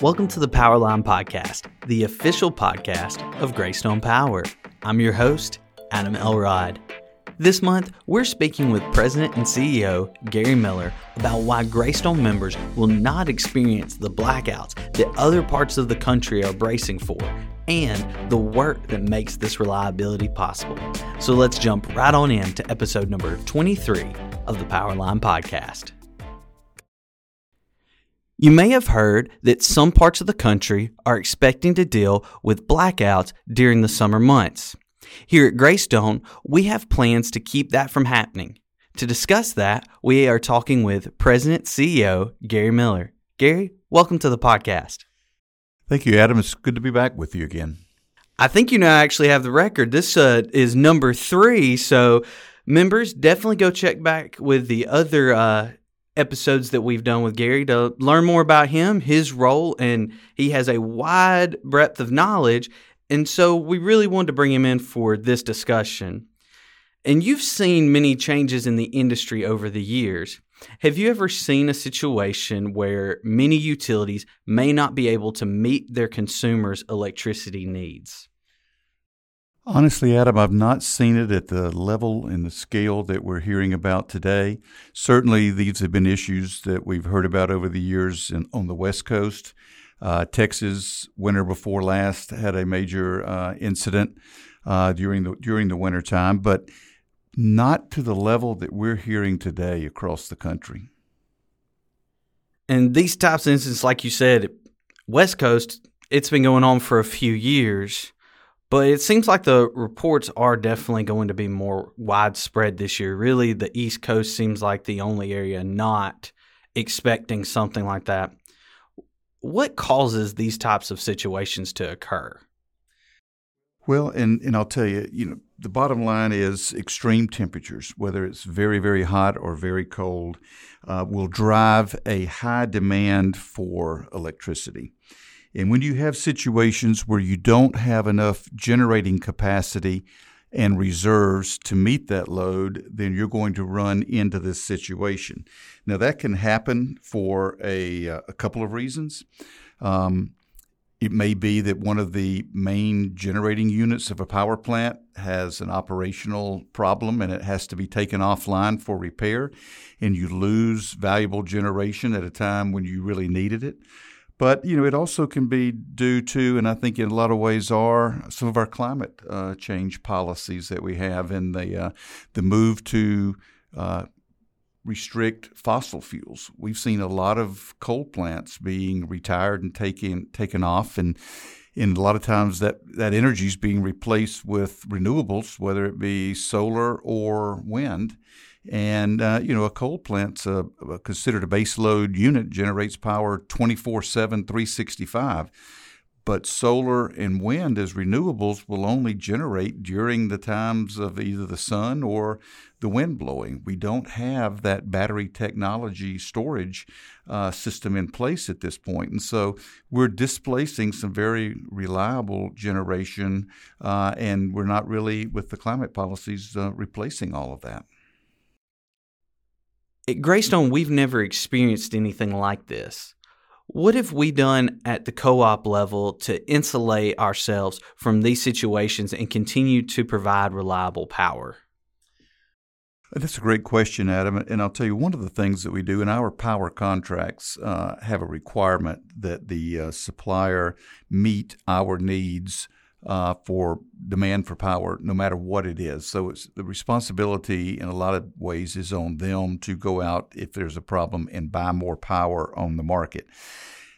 Welcome to the Powerline Podcast, the official podcast of Greystone Power. I'm your host, Adam Elrod. This month, we're speaking with President and CEO Gary Miller about why Greystone members will not experience the blackouts that other parts of the country are bracing for and the work that makes this reliability possible. So let's jump right on in to episode number 23 of the Powerline Podcast. You may have heard that some parts of the country are expecting to deal with blackouts during the summer months. Here at Greystone, we have plans to keep that from happening. To discuss that, we are talking with President CEO Gary Miller. Gary, welcome to the podcast. Thank you, Adam. It's good to be back with you again. I think you now actually have the record. This uh, is number three, so members definitely go check back with the other uh, episodes that we've done with Gary to learn more about him, his role, and he has a wide breadth of knowledge. And so we really wanted to bring him in for this discussion. And you've seen many changes in the industry over the years. Have you ever seen a situation where many utilities may not be able to meet their consumers' electricity needs? Honestly, Adam, I've not seen it at the level and the scale that we're hearing about today. Certainly, these have been issues that we've heard about over the years in, on the West Coast. Uh, Texas, winter before last, had a major uh, incident uh, during the during the winter time, but not to the level that we're hearing today across the country. And these types of incidents, like you said, West Coast, it's been going on for a few years. But it seems like the reports are definitely going to be more widespread this year. Really, the East Coast seems like the only area not expecting something like that. What causes these types of situations to occur? Well, and, and I'll tell you, you know, the bottom line is extreme temperatures, whether it's very, very hot or very cold, uh, will drive a high demand for electricity. And when you have situations where you don't have enough generating capacity and reserves to meet that load, then you're going to run into this situation. Now, that can happen for a, uh, a couple of reasons. Um, it may be that one of the main generating units of a power plant has an operational problem and it has to be taken offline for repair, and you lose valuable generation at a time when you really needed it. But you know, it also can be due to, and I think in a lot of ways are some of our climate uh, change policies that we have, and the uh, the move to uh, restrict fossil fuels. We've seen a lot of coal plants being retired and taken taken off, and in a lot of times that that energy is being replaced with renewables, whether it be solar or wind. And, uh, you know, a coal plant's a, a considered a base load unit, generates power 24 7, 365. But solar and wind as renewables will only generate during the times of either the sun or the wind blowing. We don't have that battery technology storage uh, system in place at this point. And so we're displacing some very reliable generation, uh, and we're not really, with the climate policies, uh, replacing all of that. At Greystone, we've never experienced anything like this. What have we done at the co op level to insulate ourselves from these situations and continue to provide reliable power? That's a great question, Adam. And I'll tell you, one of the things that we do in our power contracts uh, have a requirement that the uh, supplier meet our needs uh, for demand for power, no matter what it is. So it's the responsibility in a lot of ways is on them to go out if there's a problem and buy more power on the market.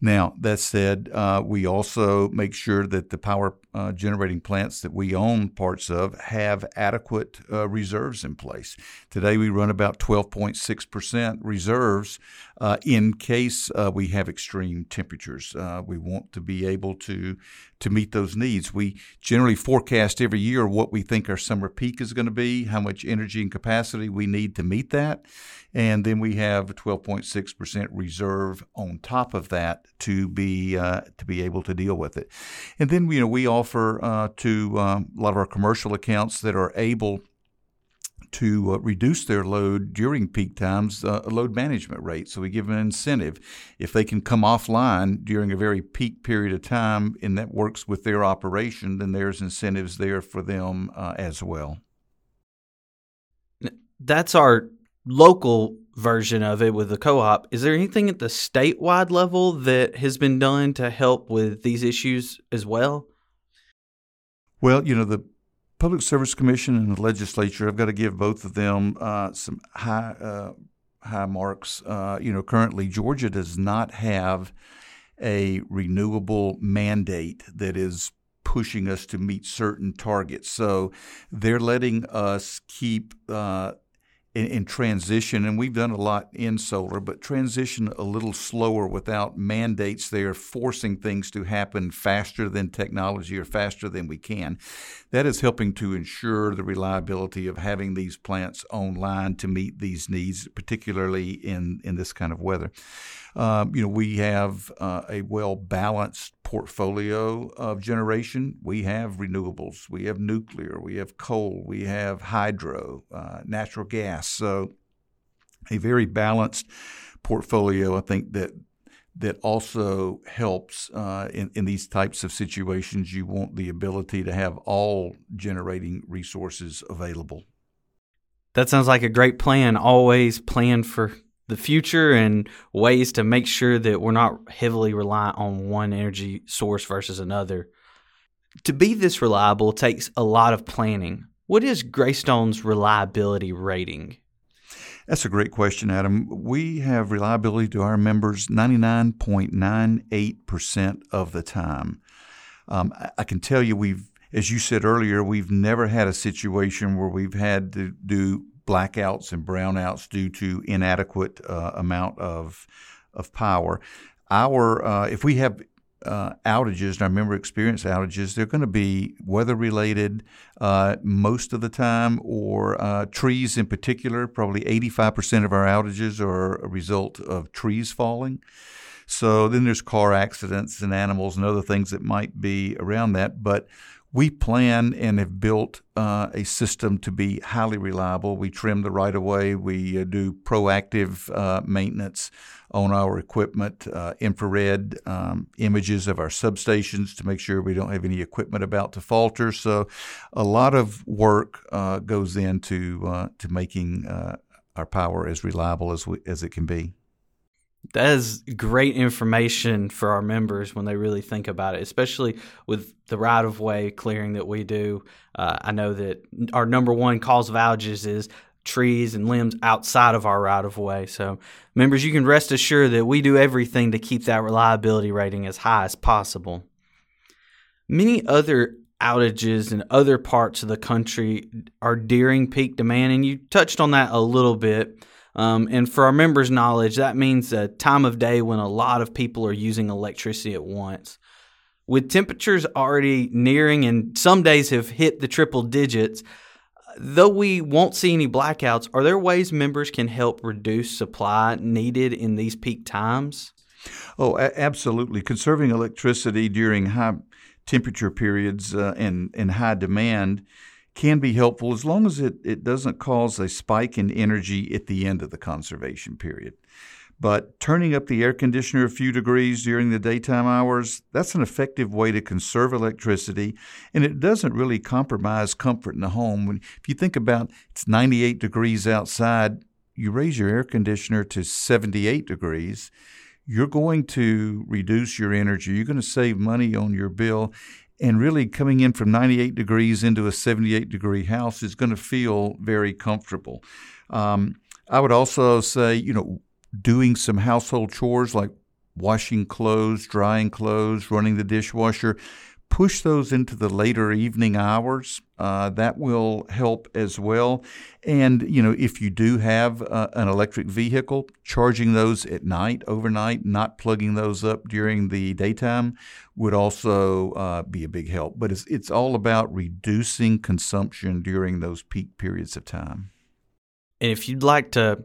Now, that said, uh, we also make sure that the power uh, generating plants that we own parts of have adequate uh, reserves in place. Today, we run about 12.6% reserves uh, in case uh, we have extreme temperatures. Uh, we want to be able to, to meet those needs. We generally forecast every year what we think our summer peak is going to be, how much energy and capacity we need to meet that. And then we have 12.6% reserve on top of that to be uh, to be able to deal with it. And then you know we offer uh, to um, a lot of our commercial accounts that are able to uh, reduce their load during peak times, uh, a load management rate. So we give them an incentive. If they can come offline during a very peak period of time and that works with their operation, then there's incentives there for them uh, as well. That's our local version of it with the co-op. Is there anything at the statewide level that has been done to help with these issues as well? Well, you know, the Public Service Commission and the legislature, I've got to give both of them uh, some high uh, high marks. Uh, you know, currently Georgia does not have a renewable mandate that is pushing us to meet certain targets. So they're letting us keep uh, in, in, transition, and we've done a lot in solar, but transition a little slower without mandates there forcing things to happen faster than technology or faster than we can. That is helping to ensure the reliability of having these plants online to meet these needs, particularly in, in this kind of weather. Um, you know, we have uh, a well balanced portfolio of generation. We have renewables, we have nuclear, we have coal, we have hydro, uh, natural gas. So, a very balanced portfolio. I think that that also helps uh, in, in these types of situations. You want the ability to have all generating resources available. That sounds like a great plan. Always plan for the future and ways to make sure that we're not heavily reliant on one energy source versus another. To be this reliable takes a lot of planning. What is Greystone's reliability rating? That's a great question, Adam. We have reliability to our members 99.98% of the time. Um, I can tell you, we've, as you said earlier, we've never had a situation where we've had to do blackouts and brownouts due to inadequate uh, amount of of power. Our uh, if we have uh, outages, and I remember experience outages, they're going to be weather related uh, most of the time, or uh, trees in particular. Probably 85% of our outages are a result of trees falling. So then there's car accidents and animals and other things that might be around that. But we plan and have built uh, a system to be highly reliable. We trim the right of way. We uh, do proactive uh, maintenance on our equipment, uh, infrared um, images of our substations to make sure we don't have any equipment about to falter. So, a lot of work uh, goes into uh, to making our power as reliable as we, as it can be. That is great information for our members when they really think about it, especially with the right of way clearing that we do. Uh, I know that our number one cause of outages is trees and limbs outside of our right of way. So, members, you can rest assured that we do everything to keep that reliability rating as high as possible. Many other outages in other parts of the country are during peak demand, and you touched on that a little bit. Um, and for our members' knowledge, that means a time of day when a lot of people are using electricity at once. With temperatures already nearing and some days have hit the triple digits, though we won't see any blackouts, are there ways members can help reduce supply needed in these peak times? Oh, absolutely. Conserving electricity during high temperature periods uh, and, and high demand can be helpful as long as it, it doesn't cause a spike in energy at the end of the conservation period. But turning up the air conditioner a few degrees during the daytime hours, that's an effective way to conserve electricity, and it doesn't really compromise comfort in the home. When, if you think about it's 98 degrees outside, you raise your air conditioner to 78 degrees, you're going to reduce your energy. You're going to save money on your bill, and really coming in from 98 degrees into a 78 degree house is going to feel very comfortable. Um, I would also say, you know, doing some household chores like washing clothes, drying clothes, running the dishwasher, push those into the later evening hours. Uh, that will help as well. And, you know, if you do have uh, an electric vehicle, charging those at night, overnight, not plugging those up during the daytime would also uh, be a big help. But it's, it's all about reducing consumption during those peak periods of time. And if you'd like to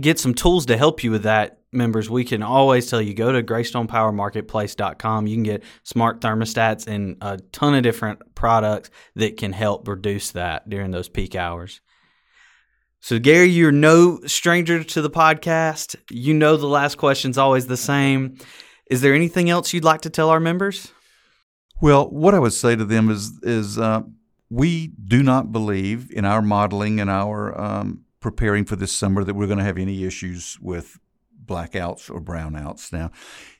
get some tools to help you with that, members, we can always tell you go to greystonepowermarketplace.com. You can get smart thermostats and a ton of different products that can help reduce that during those peak hours. So, Gary, you're no stranger to the podcast. You know the last question's always the same. Is there anything else you'd like to tell our members? Well, what I would say to them is is uh, we do not believe in our modeling and our um, preparing for this summer that we're going to have any issues with blackouts or brownouts. Now,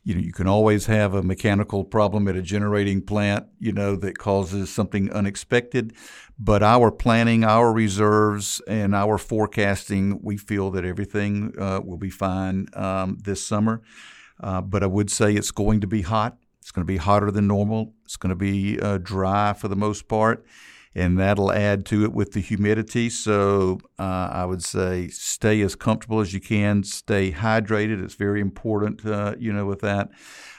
you know, you can always have a mechanical problem at a generating plant, you know, that causes something unexpected. But our planning, our reserves, and our forecasting, we feel that everything uh, will be fine um, this summer. Uh, but I would say it's going to be hot. It's going to be hotter than normal. It's going to be uh, dry for the most part and that'll add to it with the humidity. So uh, I would say stay as comfortable as you can, stay hydrated. It's very important, uh, you know, with that.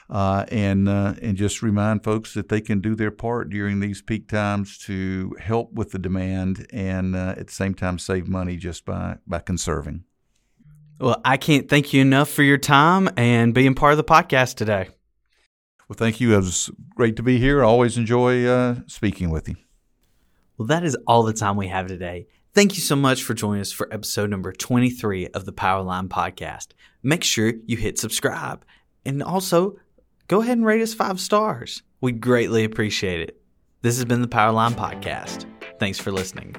Uh, and uh, and just remind folks that they can do their part during these peak times to help with the demand and uh, at the same time save money just by by conserving. Well, I can't thank you enough for your time and being part of the podcast today. Well, thank you. It was great to be here. I always enjoy uh, speaking with you. Well, that is all the time we have today. Thank you so much for joining us for episode number 23 of the Powerline Podcast. Make sure you hit subscribe and also go ahead and rate us five stars. We'd greatly appreciate it. This has been the Powerline Podcast. Thanks for listening.